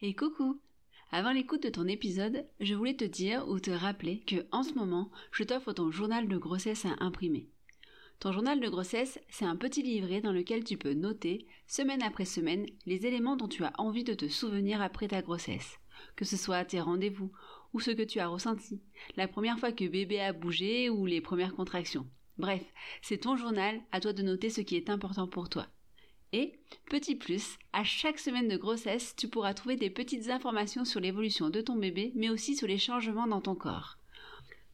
Et coucou Avant l'écoute de ton épisode, je voulais te dire ou te rappeler que en ce moment, je t'offre ton journal de grossesse à imprimer. Ton journal de grossesse, c'est un petit livret dans lequel tu peux noter, semaine après semaine, les éléments dont tu as envie de te souvenir après ta grossesse. Que ce soit tes rendez-vous, ou ce que tu as ressenti, la première fois que bébé a bougé ou les premières contractions. Bref, c'est ton journal, à toi de noter ce qui est important pour toi. Et, petit plus, à chaque semaine de grossesse, tu pourras trouver des petites informations sur l'évolution de ton bébé, mais aussi sur les changements dans ton corps.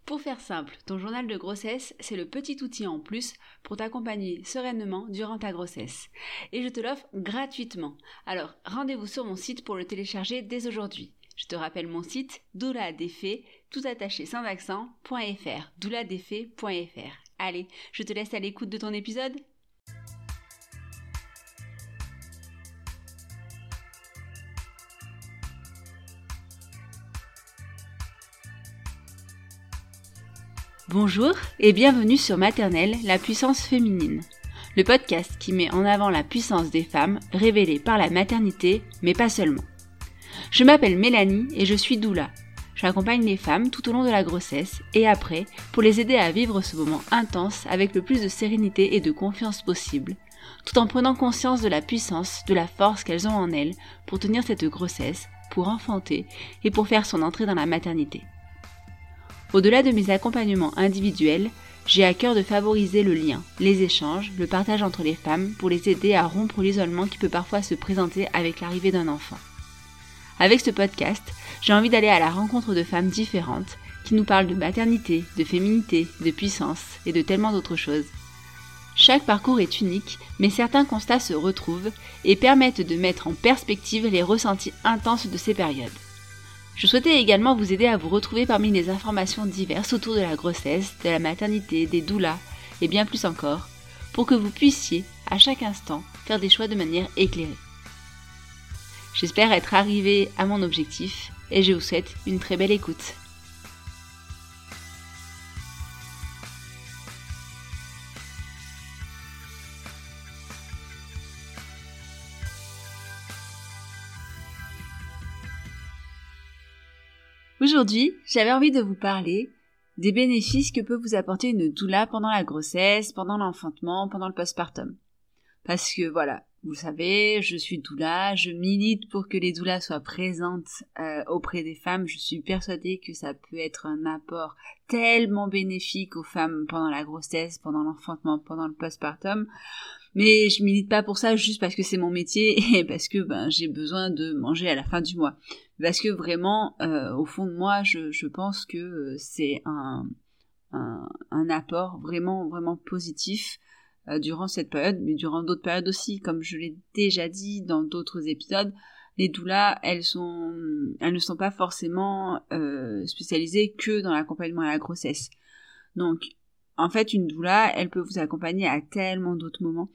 Pour faire simple, ton journal de grossesse, c'est le petit outil en plus pour t'accompagner sereinement durant ta grossesse. Et je te l'offre gratuitement. Alors, rendez-vous sur mon site pour le télécharger dès aujourd'hui. Je te rappelle mon site douladefait, tout attaché sans accent.fr, douladefait.fr. Allez, je te laisse à l'écoute de ton épisode. Bonjour et bienvenue sur Maternelle, la puissance féminine, le podcast qui met en avant la puissance des femmes révélée par la maternité, mais pas seulement. Je m'appelle Mélanie et je suis doula. J'accompagne les femmes tout au long de la grossesse et après pour les aider à vivre ce moment intense avec le plus de sérénité et de confiance possible, tout en prenant conscience de la puissance, de la force qu'elles ont en elles pour tenir cette grossesse, pour enfanter et pour faire son entrée dans la maternité. Au-delà de mes accompagnements individuels, j'ai à cœur de favoriser le lien, les échanges, le partage entre les femmes pour les aider à rompre l'isolement qui peut parfois se présenter avec l'arrivée d'un enfant. Avec ce podcast, j'ai envie d'aller à la rencontre de femmes différentes qui nous parlent de maternité, de féminité, de puissance et de tellement d'autres choses. Chaque parcours est unique, mais certains constats se retrouvent et permettent de mettre en perspective les ressentis intenses de ces périodes. Je souhaitais également vous aider à vous retrouver parmi les informations diverses autour de la grossesse, de la maternité, des doulas et bien plus encore, pour que vous puissiez, à chaque instant, faire des choix de manière éclairée. J'espère être arrivé à mon objectif et je vous souhaite une très belle écoute. Aujourd'hui, j'avais envie de vous parler des bénéfices que peut vous apporter une doula pendant la grossesse, pendant l'enfantement, pendant le postpartum. Parce que voilà, vous savez, je suis doula, je milite pour que les doulas soient présentes euh, auprès des femmes. Je suis persuadée que ça peut être un apport tellement bénéfique aux femmes pendant la grossesse, pendant l'enfantement, pendant le postpartum. Mais je milite pas pour ça juste parce que c'est mon métier et parce que ben, j'ai besoin de manger à la fin du mois. Parce que vraiment, euh, au fond de moi, je, pense que euh, c'est un, apport vraiment, vraiment positif euh, durant cette période, mais durant d'autres périodes aussi. Comme je l'ai déjà dit dans d'autres épisodes, les doulas, elles ne sont pas forcément spécialisées que dans l'accompagnement à la grossesse. Donc, en fait, une doula, elle peut vous accompagner à tellement d'autres moments.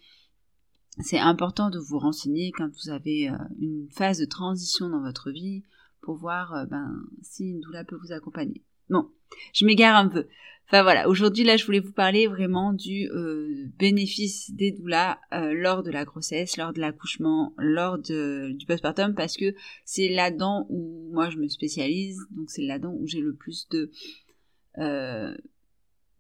C'est important de vous renseigner quand vous avez euh, une phase de transition dans votre vie pour voir euh, ben, si une doula peut vous accompagner. Bon, je m'égare un peu. Enfin voilà, aujourd'hui là je voulais vous parler vraiment du euh, bénéfice des doulas lors de la grossesse, lors de l'accouchement, lors de, du postpartum parce que c'est là-dedans où moi je me spécialise, donc c'est là-dedans où j'ai le plus de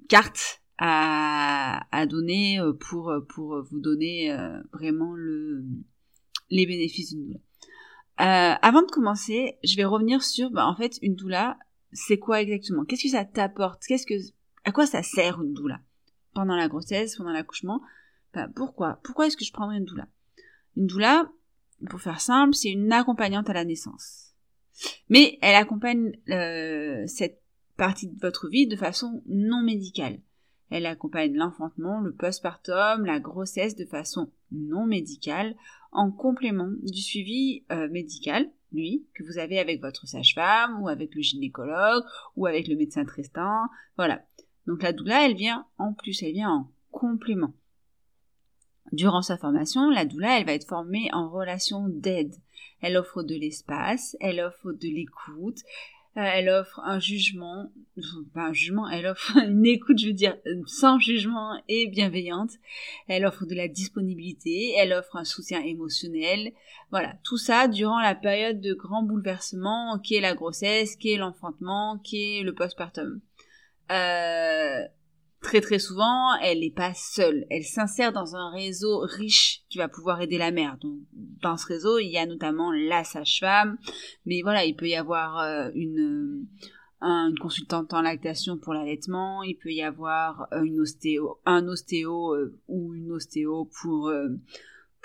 cartes à, à, donner euh, pour, pour vous donner euh, vraiment le, les bénéfices d'une doula. Euh, avant de commencer, je vais revenir sur, bah, en fait, une doula, c'est quoi exactement? Qu'est-ce que ça t'apporte? Qu'est-ce que, à quoi ça sert une doula? Pendant la grossesse, pendant l'accouchement bah, Pourquoi? Pourquoi est-ce que je prendrais une doula? Une doula, pour faire simple, c'est une accompagnante à la naissance. Mais elle accompagne euh, cette partie de votre vie de façon non médicale. Elle accompagne l'enfantement, le postpartum, la grossesse de façon non médicale, en complément du suivi euh, médical, lui, que vous avez avec votre sage-femme, ou avec le gynécologue, ou avec le médecin traitant, voilà. Donc la doula, elle vient en plus, elle vient en complément. Durant sa formation, la doula, elle va être formée en relation d'aide. Elle offre de l'espace, elle offre de l'écoute, elle offre un jugement, pas un jugement, elle offre une écoute, je veux dire, sans jugement et bienveillante. Elle offre de la disponibilité, elle offre un soutien émotionnel. Voilà, tout ça durant la période de grand bouleversement qu'est la grossesse, qu'est l'enfantement, qu'est le postpartum. Euh, très très souvent, elle n'est pas seule. Elle s'insère dans un réseau riche qui va pouvoir aider la mère. Donc, dans ce réseau, il y a notamment la sage-femme, mais voilà, il peut y avoir euh, une, une consultante en lactation pour l'allaitement, il peut y avoir euh, une ostéo, un ostéo euh, ou une ostéo pour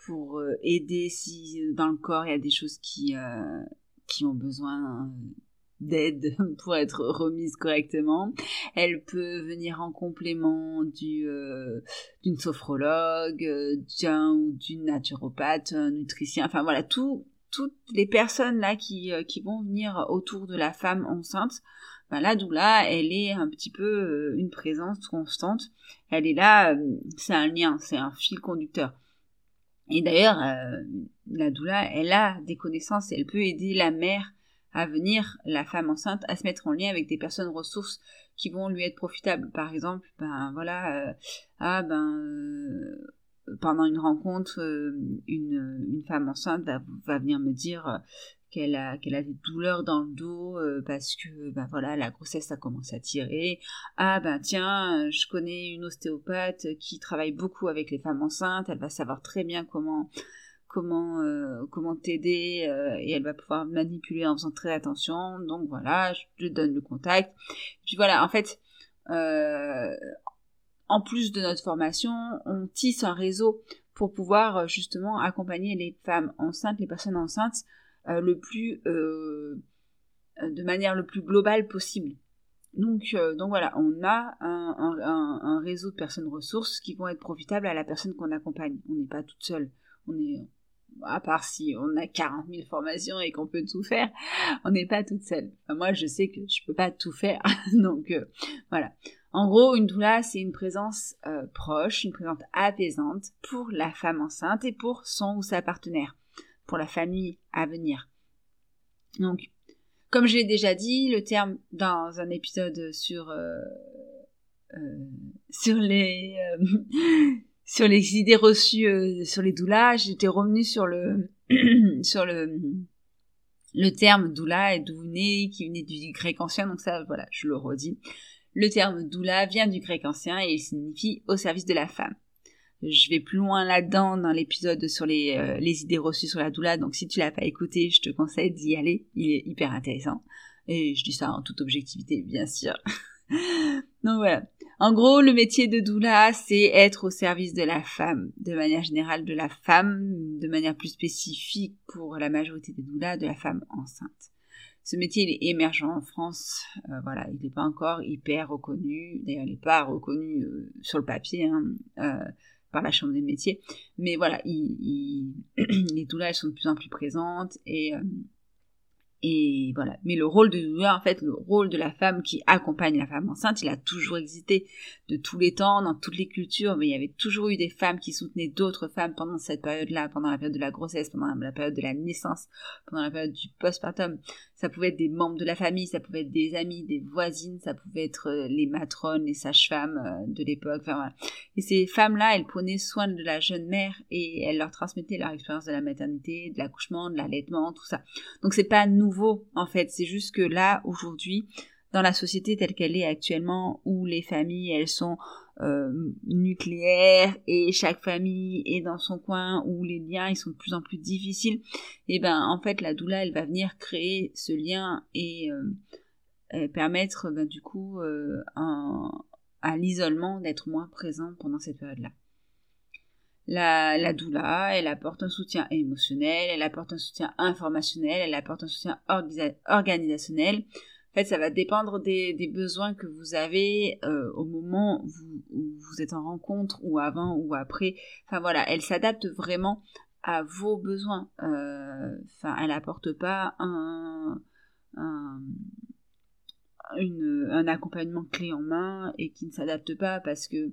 pour aider si dans le corps il y a des choses qui qui ont besoin d'aide pour être remise correctement. Elle peut venir en complément du euh, d'une sophrologue, euh, d'un ou d'une naturopathe, un nutricien, enfin voilà, tout toutes les personnes là qui, euh, qui vont venir autour de la femme enceinte, ben la doula, elle est un petit peu une présence constante. Elle est là, c'est un lien, c'est un fil conducteur. Et d'ailleurs, la doula, elle a des connaissances, elle peut aider la mère à venir la femme enceinte à se mettre en lien avec des personnes ressources qui vont lui être profitables. Par exemple, ben voilà, euh, ah ben euh, pendant une rencontre, euh, une, femme enceinte va, va venir me dire qu'elle a qu'elle a des douleurs dans le dos parce que ben voilà la grossesse a commencé à tirer ah ben tiens je connais une ostéopathe qui travaille beaucoup avec les femmes enceintes elle va savoir très bien comment comment euh, comment t'aider euh, et elle va pouvoir manipuler en faisant très attention. Donc voilà, je te donne le contact. Puis voilà, en fait, euh, en plus de notre formation, on tisse un réseau pour pouvoir justement accompagner les femmes enceintes, les personnes enceintes, le plus de manière le plus globale possible. Donc, voilà, on a un, réseau de personnes ressources qui vont être profitables à la personne qu'on accompagne. On n'est pas toute seule. On est, à part si on a 40 000 formations et qu'on peut tout faire, on n'est pas toute seule. moi, je sais que je peux pas tout faire, donc euh, voilà. En gros, une doula, c'est une présence euh, proche, une présence apaisante pour la femme enceinte et pour son ou sa partenaire, pour la famille à venir. Donc, comme je l'ai déjà dit, le terme dans un épisode sur euh, sur les sur les idées reçues euh, sur les doulas, j'étais revenue sur le sur le le terme doula et douné qui venait du grec ancien, donc ça voilà, je le redis. Le terme doula vient du grec ancien et il signifie au service de la femme. Je vais plus loin là-dedans dans l'épisode sur les, euh, les idées reçues sur la doula, donc si tu l'as pas écouté, je te conseille d'y aller, il est hyper intéressant. Et je dis ça en toute objectivité, bien sûr. donc voilà. En gros, le métier de doula, c'est être au service de la femme, de manière générale de la femme, de manière plus spécifique pour la majorité des doulas, de la femme enceinte. Ce métier il est émergent en France, euh, voilà, il n'est pas encore hyper reconnu, d'ailleurs il n'est pas reconnu euh, sur le papier hein, euh, par la Chambre des métiers, mais voilà, les doulas elles sont de plus en plus présentes et et voilà. Mais le rôle de en fait, le rôle de la femme qui accompagne la femme enceinte, il a toujours existé de tous les temps, dans toutes les cultures, mais il y avait toujours eu des femmes qui soutenaient d'autres femmes pendant cette période-là, pendant la période de la grossesse, pendant la période de la naissance, pendant la période du postpartum. Ça pouvait être des membres de la famille, ça pouvait être des amis, des voisines, ça pouvait être euh, les matrones, les sages-femmes euh, de l'époque. Enfin. Et ces femmes-là, elles prenaient soin de la jeune mère et elles leur transmettaient leur expérience de la maternité, de l'accouchement, de l'allaitement, tout ça. Donc c'est pas nouveau en fait. C'est juste que là, aujourd'hui, dans la société telle qu'elle est actuellement, où les familles, elles sont euh, nucléaires et chaque famille est dans son coin, où les liens, ils sont de plus en plus difficiles, et ben en fait, la doula, elle va venir créer ce lien et, euh, permettre ben, du coup euh, à l'isolement d'être moins présent pendant cette période-là. La, la doula, elle apporte un soutien émotionnel, elle apporte un soutien informationnel, elle apporte un soutien organisationnel. En fait, ça va dépendre des, besoins que vous avez euh, au moment où vous, êtes en rencontre ou avant ou après. Enfin voilà, elle s'adapte vraiment à vos besoins. Euh, enfin, elle apporte pas un, un accompagnement clé en main et qui ne s'adapte pas parce que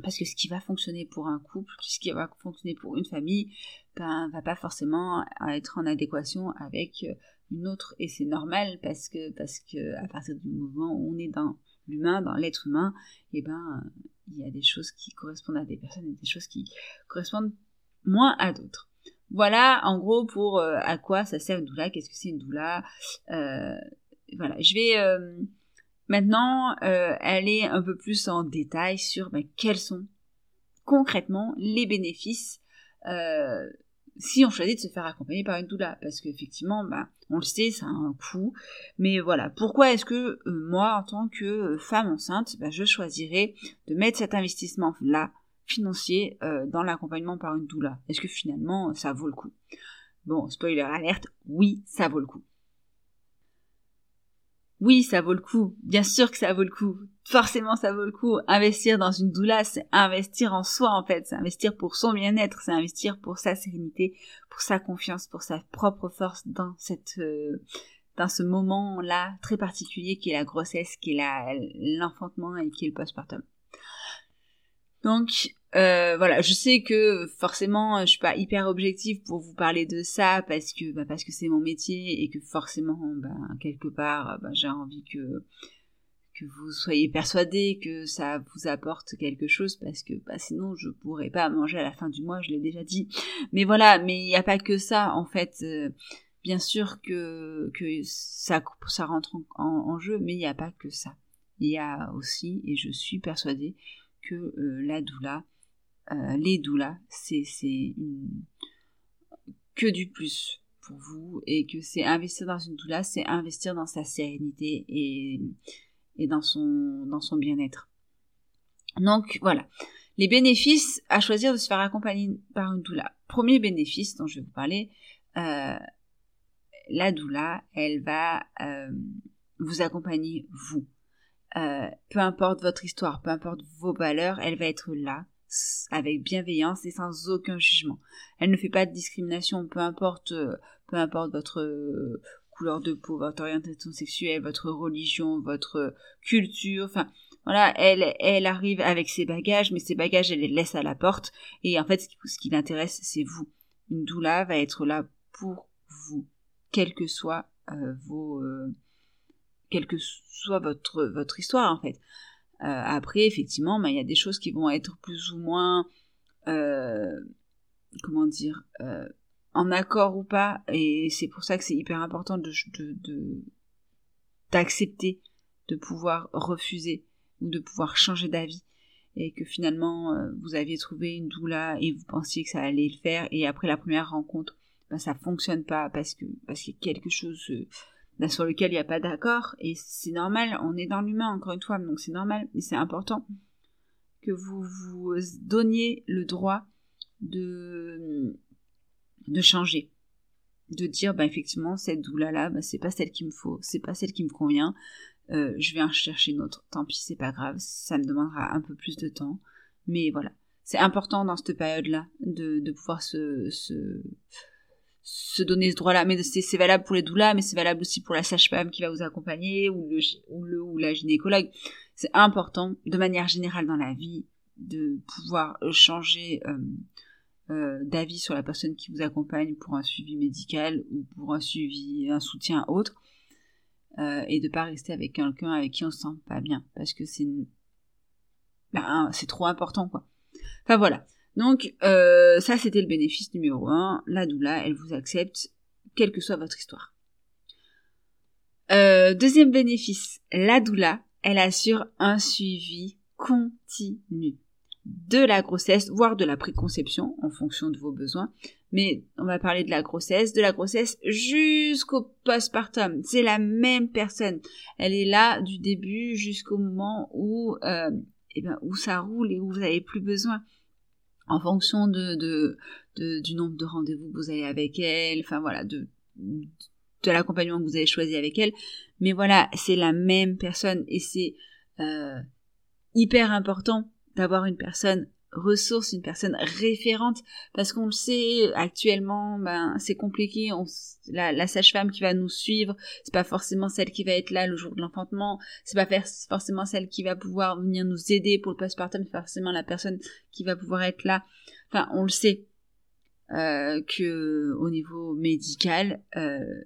parce que ce qui va fonctionner pour un couple, ce qui va fonctionner pour une famille, ben, va pas forcément être en adéquation avec euh, une autre. Et c'est normal parce que, parce que à partir du moment où on est dans l'humain, dans l'être humain, et eh ben, il y a des choses qui correspondent à des personnes et des choses qui correspondent moins à d'autres. Voilà, en gros, pour euh, à quoi ça sert une doula, qu'est-ce que c'est une doula. Euh, voilà, je vais Maintenant, euh, aller un peu plus en détail sur ben, quels sont concrètement les bénéfices si on choisit de se faire accompagner par une doula. Parce qu'effectivement, ben, on le sait, ça a un coût. Mais voilà, pourquoi est-ce que euh, moi, en tant que femme enceinte, ben, je choisirais de mettre cet investissement-là financier dans l'accompagnement par une doula? Est-ce que finalement, ça vaut le coup? Bon, spoiler alerte, oui, ça vaut le coup oui, ça vaut le coup. Bien sûr que ça vaut le coup. Forcément, ça vaut le coup. Investir dans une doula, c'est investir en soi, en fait. C'est investir pour son bien-être. C'est investir pour sa sérénité, pour sa confiance, pour sa propre force dans cette, euh, dans ce moment-là très particulier qui est la grossesse, qui est l'enfantement et qui est le postpartum. Donc, euh, voilà, je sais que forcément, je suis pas hyper objective pour vous parler de ça parce que bah, parce que c'est mon métier et que forcément, bah, quelque part, bah, j'ai envie que que vous soyez persuadés que ça vous apporte quelque chose parce que bah, sinon je pourrais pas manger à la fin du mois, je l'ai déjà dit. Mais voilà, mais il n'y a pas que ça en fait. Euh, bien sûr que que ça ça rentre en, en jeu, mais il n'y a pas que ça. Il y a aussi, et je suis persuadée que euh, la doula euh, les doulas, c'est que du plus pour vous et que c'est investir dans une doula, c'est investir dans sa sérénité et, et dans son, dans son bien-être. Donc voilà, les bénéfices à choisir de se faire accompagner par une doula. Premier bénéfice dont je vais vous parler, euh, la doula, elle va euh, vous accompagner vous. peu importe votre histoire, peu importe vos valeurs, elle va être là avec bienveillance et sans aucun jugement. Elle ne fait pas de discrimination, peu importe, euh, peu importe votre euh, couleur de peau, votre orientation sexuelle, votre religion, votre culture, enfin voilà, elle, elle arrive avec ses bagages, mais ses bagages, elle les laisse à la porte. Et en fait, ce qui, l'intéresse, c'est vous. Une doula va être là pour vous, quel que soit euh, vos, quelle que soit votre votre histoire en fait. Euh, après, effectivement, bah, il y a des choses qui vont être plus ou moins, euh, comment dire, euh, en accord ou pas, et c'est pour ça que c'est hyper important de d'accepter de, pouvoir refuser ou de pouvoir changer d'avis. Et que finalement vous aviez trouvé une doula et vous pensiez que ça allait le faire. Et après la première rencontre ben, ça fonctionne pas parce que parce qu'il y a quelque chose sur lequel il n'y a pas d'accord, et c'est normal, on est dans l'humain encore une fois, donc c'est normal, mais c'est important que vous vous donniez le droit de, de changer, de dire bah effectivement cette doula là, bah, c'est pas celle qu'il me faut, c'est pas celle qui me convient, euh, je vais en chercher une autre, tant pis c'est pas grave, ça me demandera un peu plus de temps, mais voilà, c'est important dans cette période là de, de pouvoir se se donner ce droit-là. Mais c'est valable pour les doulas, mais c'est valable aussi pour la sage-femme qui va vous accompagner ou le, ou la gynécologue. C'est important, de manière générale dans la vie, de pouvoir changer euh, euh, d'avis sur la personne qui vous accompagne pour un suivi médical ou pour un suivi, un soutien autre, euh, et de pas rester avec quelqu'un avec qui on se sent pas bien, parce que c'est ben, c'est trop important quoi. Enfin voilà. Donc euh, ça c'était le bénéfice numéro 1. La doula, elle vous accepte, quelle que soit votre histoire. Euh, deuxième bénéfice, la doula, elle assure un suivi continu de la grossesse, voire de la préconception, en fonction de vos besoins. Mais on va parler de la grossesse, de la grossesse jusqu'au postpartum. C'est la même personne. Elle est là du début jusqu'au moment où, euh, eh ben, où ça roule et où vous n'avez plus besoin en fonction du nombre de rendez-vous que vous avez avec elle, enfin voilà, de, de l'accompagnement que vous avez choisi avec elle. Mais voilà, c'est la même personne et c'est euh, hyper important d'avoir une personne ressource, une personne référente, parce qu'on le sait actuellement, ben c'est compliqué. On, la, sage-femme qui va nous suivre, c'est pas forcément celle qui va être là le jour de l'enfantement, c'est pas forcément celle qui va pouvoir venir nous aider pour le postpartum, c'est forcément la personne qui va pouvoir être là. Enfin, on le sait euh, que au niveau médical, euh,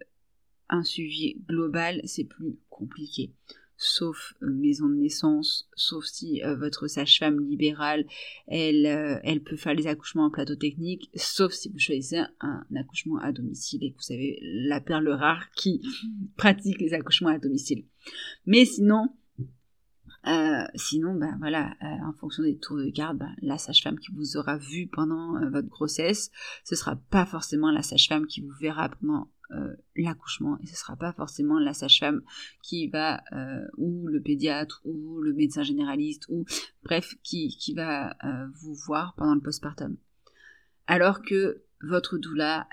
un suivi global c'est plus compliqué sauf euh, maison de naissance, sauf si euh, votre sage-femme libérale, elle, euh, elle peut faire les accouchements en plateau technique, sauf si vous choisissez un accouchement à domicile et que vous savez la perle rare qui pratique les accouchements à domicile. Mais sinon, sinon, ben voilà, en fonction des tours de garde, ben, la sage-femme qui vous aura vu pendant votre grossesse, ce sera pas forcément la sage-femme qui vous verra pendant euh, l'accouchement. Et ce sera pas forcément la sage-femme qui va euh, ou le pédiatre ou le médecin généraliste ou bref qui, qui va euh, vous voir pendant le postpartum. Alors que votre doula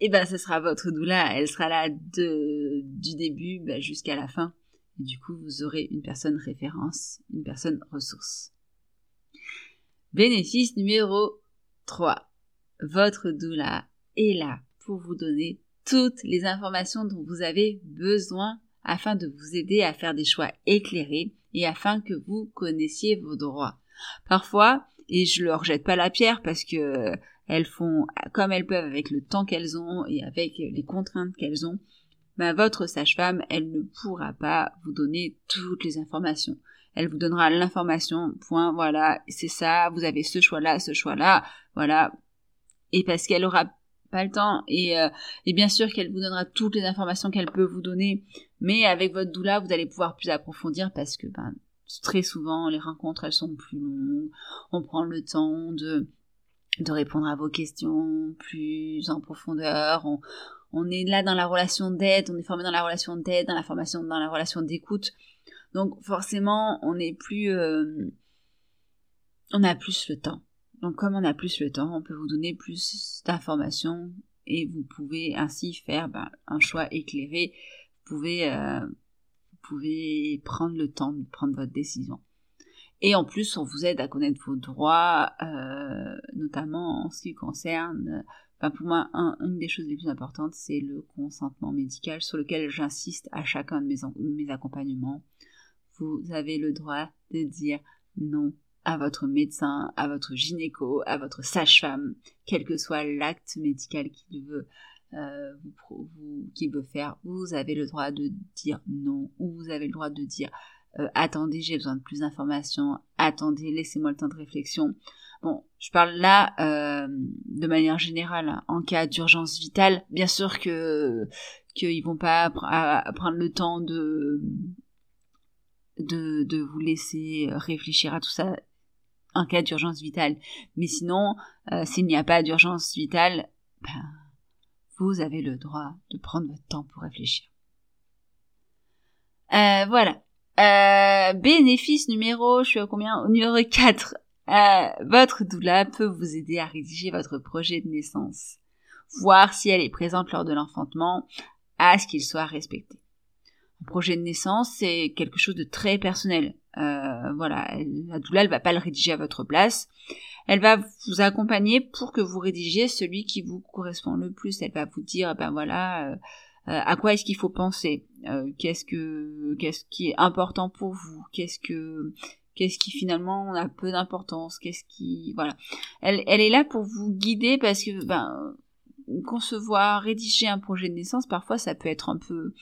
eh ben ce sera votre doula. Elle sera là de, du début ben, jusqu'à la fin. Et du coup vous aurez une personne référence une personne ressource. Bénéfice numéro 3 votre doula est là pour vous donner toutes les informations dont vous avez besoin afin de vous aider à faire des choix éclairés et afin que vous connaissiez vos droits. Parfois, et je leur jette pas la pierre parce que elles font comme elles peuvent avec le temps qu'elles ont et avec les contraintes qu'elles ont, bah, votre sage-femme, elle ne pourra pas vous donner toutes les informations. Elle vous donnera l'information, point, voilà, c'est ça, vous avez ce choix-là, ce choix-là, voilà. Et parce qu'elle aura pas le temps et, euh, et bien sûr qu'elle vous donnera toutes les informations qu'elle peut vous donner mais avec votre doula vous allez pouvoir plus approfondir parce que ben, très souvent les rencontres elles sont plus longues. On prend le temps de de répondre à vos questions plus en profondeur. On, on est là dans la relation d'aide on est formé dans la relation d'aide dans la formation dans la relation d'écoute. Donc forcément on est plus euh, on a plus le temps donc comme on a plus le temps, on peut vous donner plus d'informations et vous pouvez ainsi faire ben, un choix éclairé. Vous pouvez, euh, vous pouvez prendre le temps de prendre votre décision. Et en plus, on vous aide à connaître vos droits, euh, notamment en ce qui concerne, enfin pour moi, une des choses les plus importantes, c'est le consentement médical sur lequel j'insiste à chacun de mes accompagnements. Vous avez le droit de dire non à votre médecin, à votre gynéco, à votre sage-femme, quel que soit l'acte médical qu'il veut, euh, vous, qu'il veut faire, vous avez le droit de dire non, ou vous avez le droit de dire euh, attendez, j'ai besoin de plus d'informations, attendez, laissez-moi le temps de réflexion. Bon, je parle là euh, de manière générale, hein, en cas d'urgence vitale, bien sûr que qu'ils vont pas prendre le temps de de, de vous laisser réfléchir à tout ça en cas d'urgence vitale. Mais sinon, euh, s'il n'y a pas d'urgence vitale, ben, vous avez le droit de prendre votre temps pour réfléchir. Euh, voilà. Euh, bénéfice numéro, je suis au combien? Numéro 4. votre doula peut vous aider à rédiger votre projet de naissance. Voir si elle est présente lors de l'enfantement, à ce qu'il soit respecté. Un projet de naissance, c'est quelque chose de très personnel. Euh, voilà, la doula, elle va pas le rédiger à votre place. Elle va vous accompagner pour que vous rédigiez celui qui vous correspond le plus. Elle va vous dire, ben voilà, euh, euh, à quoi est-ce qu'il faut penser, qu'est-ce que, qu'est-ce qui est important pour vous, qu'est-ce que, qu'est-ce qui finalement a peu d'importance, qu'est-ce qui, voilà. Elle, elle est là pour vous guider parce que, ben, concevoir, rédiger un projet de naissance, parfois ça peut être un peu,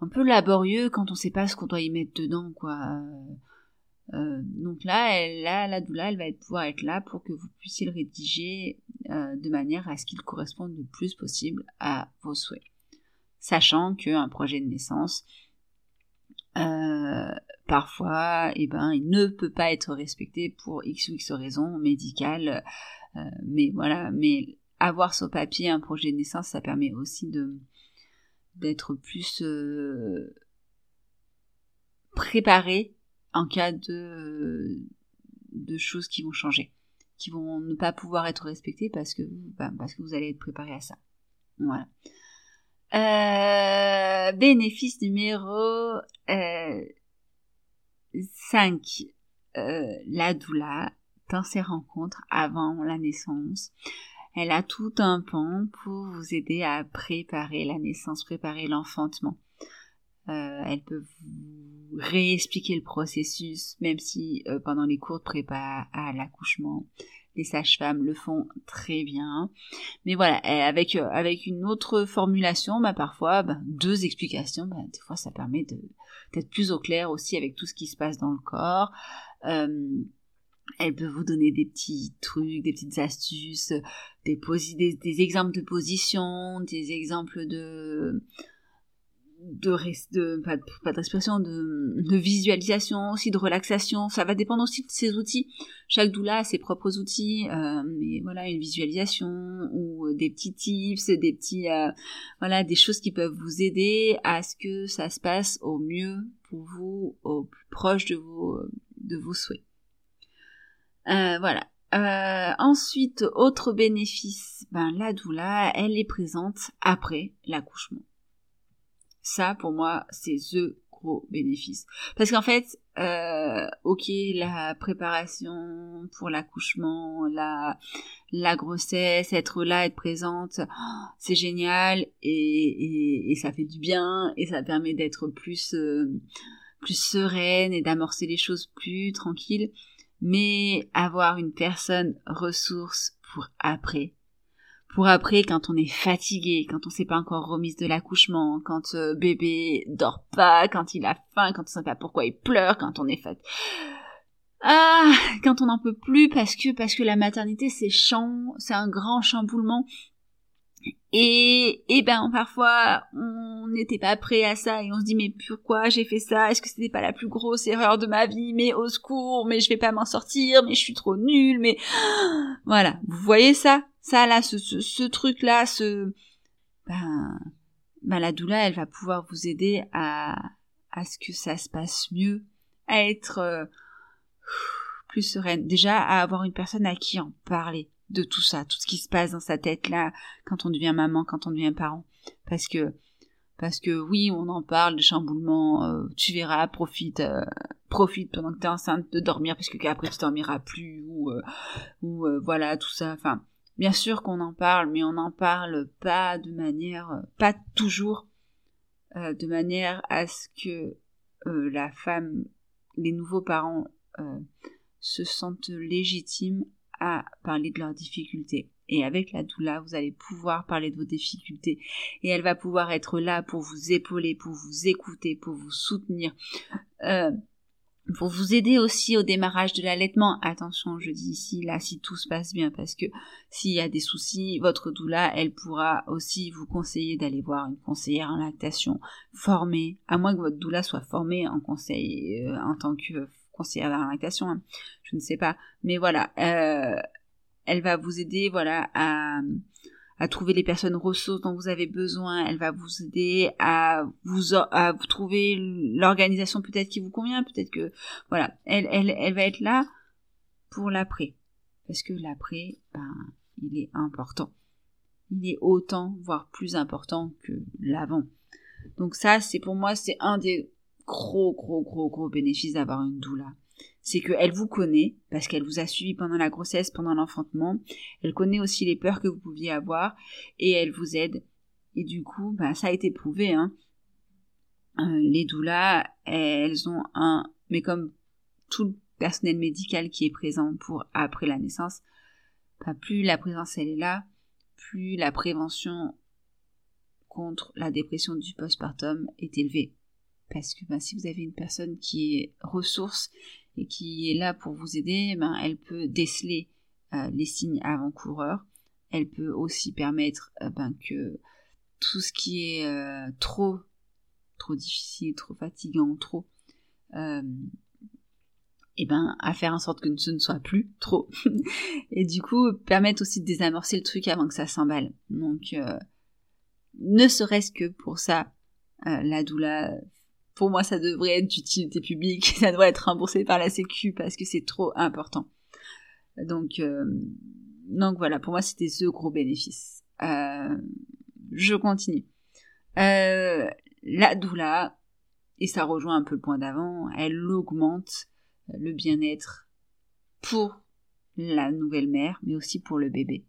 un peu laborieux quand on sait pas ce qu'on doit y mettre dedans, quoi. Euh, donc là, là, la doula, elle va pouvoir être là pour que vous puissiez le rédiger euh, de manière à ce qu'il corresponde le plus possible à vos souhaits. Sachant qu'un projet de naissance, euh, parfois, eh ben, il ne peut pas être respecté pour x ou x raisons médicales. mais voilà, mais avoir sur papier un projet de naissance, ça permet aussi de, d'être plus euh, préparé en cas de, de choses qui vont changer, qui vont ne pas pouvoir être respectées parce que, bah, parce que vous allez être préparé à ça. Voilà. Euh, bénéfice numéro euh, 5. Euh, la doula dans ses rencontres avant la naissance. Elle a tout un pan pour vous aider à préparer la naissance, préparer l'enfantement. Euh, elle peut vous réexpliquer le processus, même si euh, pendant les cours de prépa à l'accouchement, les sages-femmes le font très bien. Mais voilà, avec euh, avec une autre formulation, bah parfois bah, deux explications, bah, des fois ça permet d'être plus au clair aussi avec tout ce qui se passe dans le corps. Euh, elle peut vous donner des petits trucs, des petites astuces, des, des, des exemples de position, des exemples de de, pas, pas de respiration, de, visualisation aussi, de relaxation. Ça va dépendre aussi de ses outils. Chaque doula a ses propres outils, euh, mais voilà, une visualisation ou des petits tips, des petits, euh, voilà, des choses qui peuvent vous aider à ce que ça se passe au mieux pour vous, au plus proche de vos, de vos souhaits. Euh, voilà. Euh, ensuite, autre bénéfice, ben la doula, elle est présente après l'accouchement. Ça, pour moi, c'est the gros bénéfice. Parce qu'en fait, euh, ok, la préparation pour l'accouchement, la, la grossesse, être là, être présente, c'est génial et, et, ça fait du bien et ça permet d'être plus, euh, plus sereine et d'amorcer les choses plus tranquilles. Mais avoir une personne ressource pour après, pour après quand on est fatigué, quand on s'est pas encore remise de l'accouchement, quand euh, bébé dort pas, quand il a faim, quand on sait pas pourquoi il pleure, quand on est fatigué. Ah, quand on n'en peut plus parce que parce que la maternité c'est champ, c'est un grand chamboulement. Et, et ben parfois on n'était pas prêt à ça et on se dit mais pourquoi j'ai fait ça? Est-ce que c'était pas la plus grosse erreur de ma vie? Mais au secours, mais je vais pas m'en sortir, mais je suis trop nulle, mais voilà, vous voyez ça? Ça là, ce, ce, truc là, ce ben, ben la doula, elle va pouvoir vous aider à à ce que ça se passe mieux, à être euh, plus sereine, déjà à avoir une personne à qui en parler de tout ça, tout ce qui se passe dans sa tête là quand on devient maman, quand on devient parent, parce que parce que oui, on en parle de chamboulement, euh, tu verras, profite, euh, profite pendant que t'es enceinte de dormir parce que après tu dormiras plus ou ou voilà tout ça, enfin Bien sûr qu'on en parle, mais on n'en parle pas de manière, euh, pas toujours, euh, de manière à ce que euh, la femme, les nouveaux parents se sentent légitimes à parler de leurs difficultés. Et avec la doula, vous allez pouvoir parler de vos difficultés et elle va pouvoir être là pour vous épauler, pour vous écouter, pour vous soutenir. Euh, pour vous aider aussi au démarrage de l'allaitement. Attention, je dis ici, là, si tout se passe bien, parce que s'il y a des soucis, votre doula, elle pourra aussi vous conseiller d'aller voir une conseillère en lactation formée, à moins que votre doula soit formée en conseil, euh, en tant que conseillère en lactation, hein. je ne sais pas. Mais voilà, euh, elle va vous aider, voilà, à trouver les personnes ressources dont vous avez besoin. Elle va vous aider à vous à trouver l'organisation peut-être qui vous convient. Peut-être que voilà, elle elle elle va être là pour l'après parce que l'après, ben il est important. Il est autant voire plus important que l'avant. Donc ça, c'est pour moi, c'est un des gros gros gros gros bénéfices d'avoir une doula c'est qu'elle vous connaît, parce qu'elle vous a suivi pendant la grossesse, pendant l'enfantement. Elle connaît aussi les peurs que vous pouviez avoir, et elle vous aide. Et du coup, ben, ça a été prouvé, hein. Euh, les doulas, elles ont un, mais comme tout le personnel médical qui est présent pour après la naissance, ben, plus la présence elle est là, plus la prévention contre la dépression du postpartum est élevée. Parce que ben, si vous avez une personne qui est ressource et qui est là pour vous aider, ben, elle peut déceler euh, les signes avant-coureurs. Elle peut aussi permettre euh, ben, que tout ce qui est euh, trop, trop difficile, trop fatigant, trop, et ben à faire en sorte que ce ne soit plus trop. et du coup, permettre aussi de désamorcer le truc avant que ça s'emballe. Donc, ne serait-ce que pour ça, la doula pour moi, ça devrait être d'utilité publique, ça devrait être remboursé par la Sécu parce que c'est trop important. Donc, euh, voilà, pour moi, c'était ce gros bénéfice. Euh, je continue. Euh, la doula, et ça rejoint un peu le point d'avant, elle augmente le bien-être pour la nouvelle mère, mais aussi pour le bébé.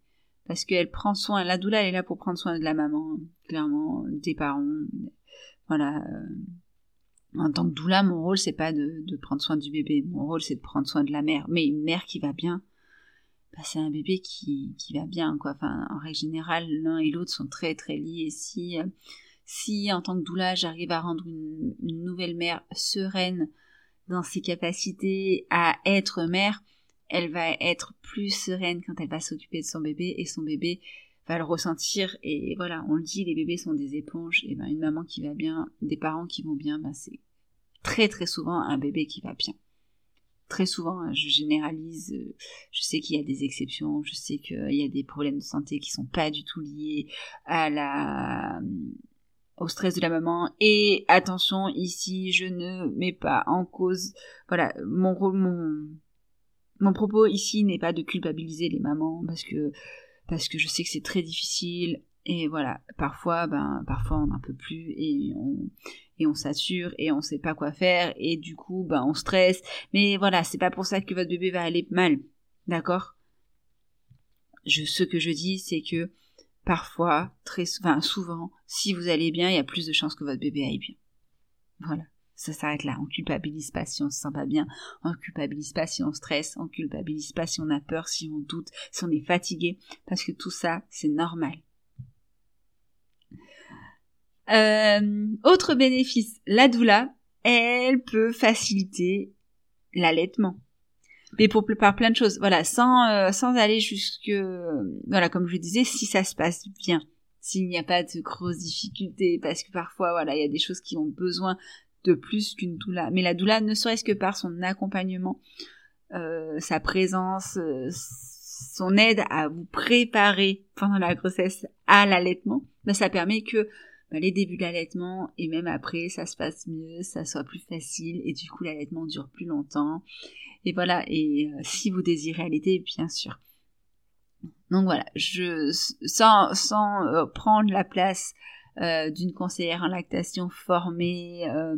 Parce qu'elle prend soin, la doula elle est là pour prendre soin de la maman, clairement, des parents. Voilà. En tant que doula, mon rôle, c'est pas de, de, prendre soin du bébé. Mon rôle, c'est de prendre soin de la mère. Mais une mère qui va bien, bah, c'est un bébé qui, qui va bien, quoi. En règle générale, l'un et l'autre sont très, très liés. Si, si, en tant que doula, j'arrive à rendre une nouvelle mère sereine dans ses capacités à être mère, elle va être plus sereine quand elle va s'occuper de son bébé et son bébé va le ressentir. Et voilà on le dit les bébés sont des éponges. Et ben une maman qui va bien des parents qui vont bien ben c'est très très souvent un bébé qui va bien. Très souvent hein, je généralise euh, je sais qu'il y a des exceptions je sais qu'il y a des problèmes de santé qui sont pas du tout liés à la au stress de la maman. Et attention ici je ne mets pas en cause voilà mon mon mon propos ici n'est pas de culpabiliser les mamans parce que parce que je sais que c'est très difficile et voilà parfois ben parfois on n'en peut plus et on et on s'assure et on sait pas quoi faire et du coup ben on stresse. Mais voilà c'est pas pour ça que votre bébé va aller mal d'accord? Je ce que je dis c'est que parfois très souvent si vous allez bien il y a plus de chances que votre bébé aille bien. Voilà ça s'arrête là. On culpabilise pas si on se sent pas bien, on culpabilise pas si on stresse, on culpabilise pas si on a peur, si on doute, si on est fatigué, parce que tout ça, c'est normal. Euh, autre bénéfice, la doula, elle peut faciliter l'allaitement. Mais pour par plein de choses, voilà, sans euh, sans aller jusque, voilà, comme je disais, si ça se passe bien, s'il n'y a pas de grosses difficultés, parce que parfois, voilà, il y a des choses qui ont besoin de plus qu'une doula. Mais la doula, ne serait-ce que par son accompagnement, euh, sa présence, euh, son aide à vous préparer pendant la grossesse à l'allaitement, ben, ça permet que ben, les débuts de l'allaitement et même après, ça se passe mieux, ça soit plus facile et du coup l'allaitement dure plus longtemps. Et voilà, et euh, si vous désirez allaiter, bien sûr. Donc voilà, je sans sans prendre la place euh, d'une conseillère en lactation formée, euh,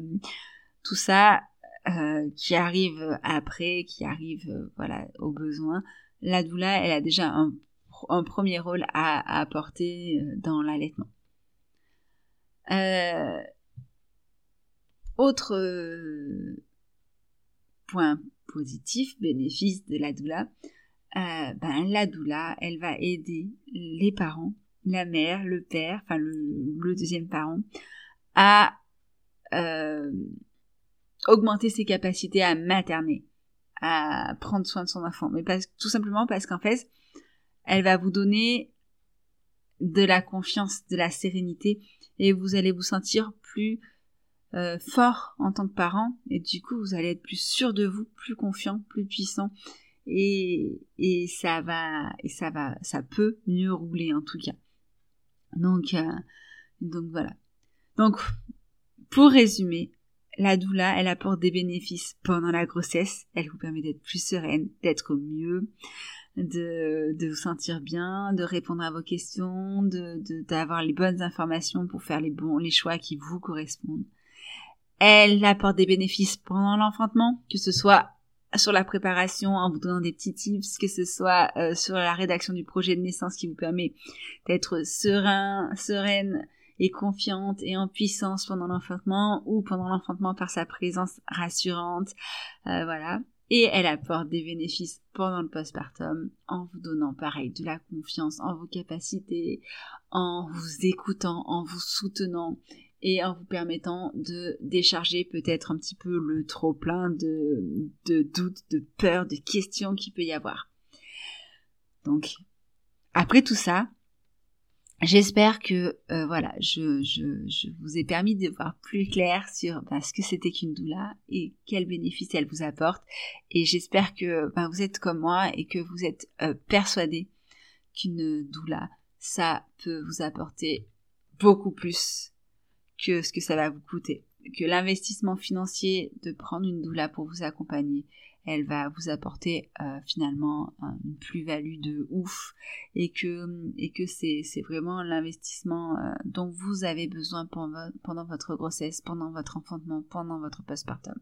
tout ça euh, qui arrive après, qui arrive voilà aux besoins. La doula, elle a déjà un, premier rôle à, à apporter dans l'allaitement. autre point positif, bénéfice de la doula, ben, la doula, elle va aider les parents la mère, le père, enfin le, deuxième parent, à euh, augmenter ses capacités à materner, à prendre soin de son enfant. Mais tout simplement parce qu'en fait, elle va vous donner de la confiance, de la sérénité, et vous allez vous sentir plus euh, fort en tant que parent, et du coup vous allez être plus sûr de vous, plus confiant, plus puissant, et, et ça va, et ça va, ça peut mieux rouler en tout cas. Donc, euh, donc voilà. Donc, pour résumer, la doula, elle apporte des bénéfices pendant la grossesse. Elle vous permet d'être plus sereine, d'être mieux, de, de vous sentir bien, de répondre à vos questions, de, d'avoir les bonnes informations pour faire les bons, les choix qui vous correspondent. Elle apporte des bénéfices pendant l'enfantement, que ce soit sur la préparation en vous donnant des petits tips, que ce soit euh, sur la rédaction du projet de naissance qui vous permet d'être serein, sereine et confiante et en puissance pendant l'enfantement ou pendant l'enfantement par sa présence rassurante, euh, voilà. Et elle apporte des bénéfices pendant le postpartum en vous donnant pareil de la confiance en vos capacités, en vous écoutant, en vous soutenant et en vous permettant de décharger peut-être un petit peu le trop plein de, doutes, de peurs, de questions qu'il peut y avoir. Donc, après tout ça, j'espère que euh, voilà, je, vous ai permis de voir plus clair sur ben, ce que c'était qu'une doula et quels bénéfices elle vous apporte. Et j'espère que ben, vous êtes comme moi et que vous êtes euh, persuadé qu'une doula, ça peut vous apporter beaucoup plus que ce que ça va vous coûter. Que l'investissement financier de prendre une doula pour vous accompagner, elle va vous apporter euh, finalement une plus-value de ouf et que et que c'est vraiment l'investissement euh, dont vous avez besoin pendant, pendant votre grossesse, pendant votre enfantement, pendant votre postpartum.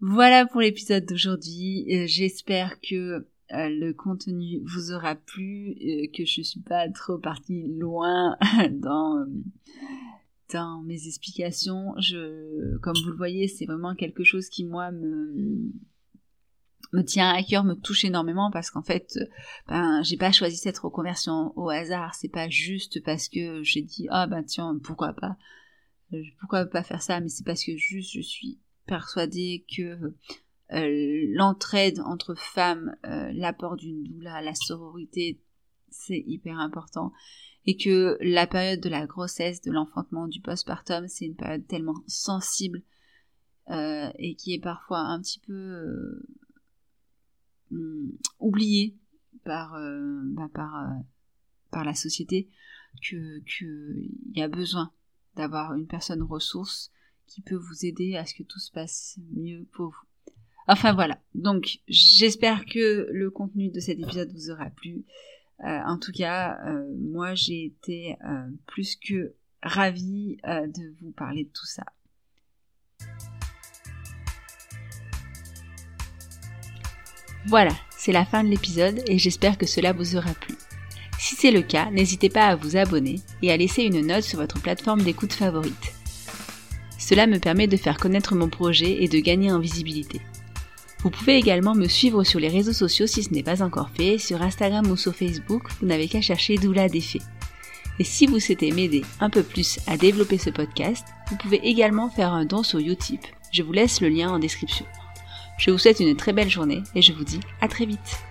Voilà pour l'épisode d'aujourd'hui. Euh, j'espère que euh, le contenu vous aura plu, euh, que je suis pas trop partie loin dans mes explications. Je, comme vous le voyez, c'est vraiment quelque chose qui moi me me tient à cœur, me touche énormément parce qu'en fait, ben j'ai pas choisi cette reconversion au hasard. C'est pas juste parce que j'ai dit ah ben tiens pourquoi pas, pourquoi pas faire ça, mais c'est parce que juste je suis persuadée que euh, l'entraide entre femmes, euh, l'apport d'une doula, la sororité, c'est hyper important. Et que la période de la grossesse, de l'enfantement, du postpartum, c'est une période tellement sensible euh, et qui est parfois un petit peu hum, oubliée par, bah, par, par la société, que qu'il y a besoin d'avoir une personne ressource qui peut vous aider à ce que tout se passe mieux pour vous. Enfin voilà, donc j'espère que le contenu de cet épisode vous aura plu. Euh, en tout cas, euh, moi j'ai été euh, plus que ravie de vous parler de tout ça. Voilà, c'est la fin de l'épisode et j'espère que cela vous aura plu. Si c'est le cas, n'hésitez pas à vous abonner et à laisser une note sur votre plateforme d'écoute favorite. Cela me permet de faire connaître mon projet et de gagner en visibilité. Vous pouvez également me suivre sur les réseaux sociaux si ce n'est pas encore fait, sur Instagram ou sur Facebook, vous n'avez qu'à chercher Doula Défait. Et si vous souhaitez m'aider un peu plus à développer ce podcast, vous pouvez également faire un don sur Utip. Je vous laisse le lien en description. Je vous souhaite une très belle journée et je vous dis à très vite.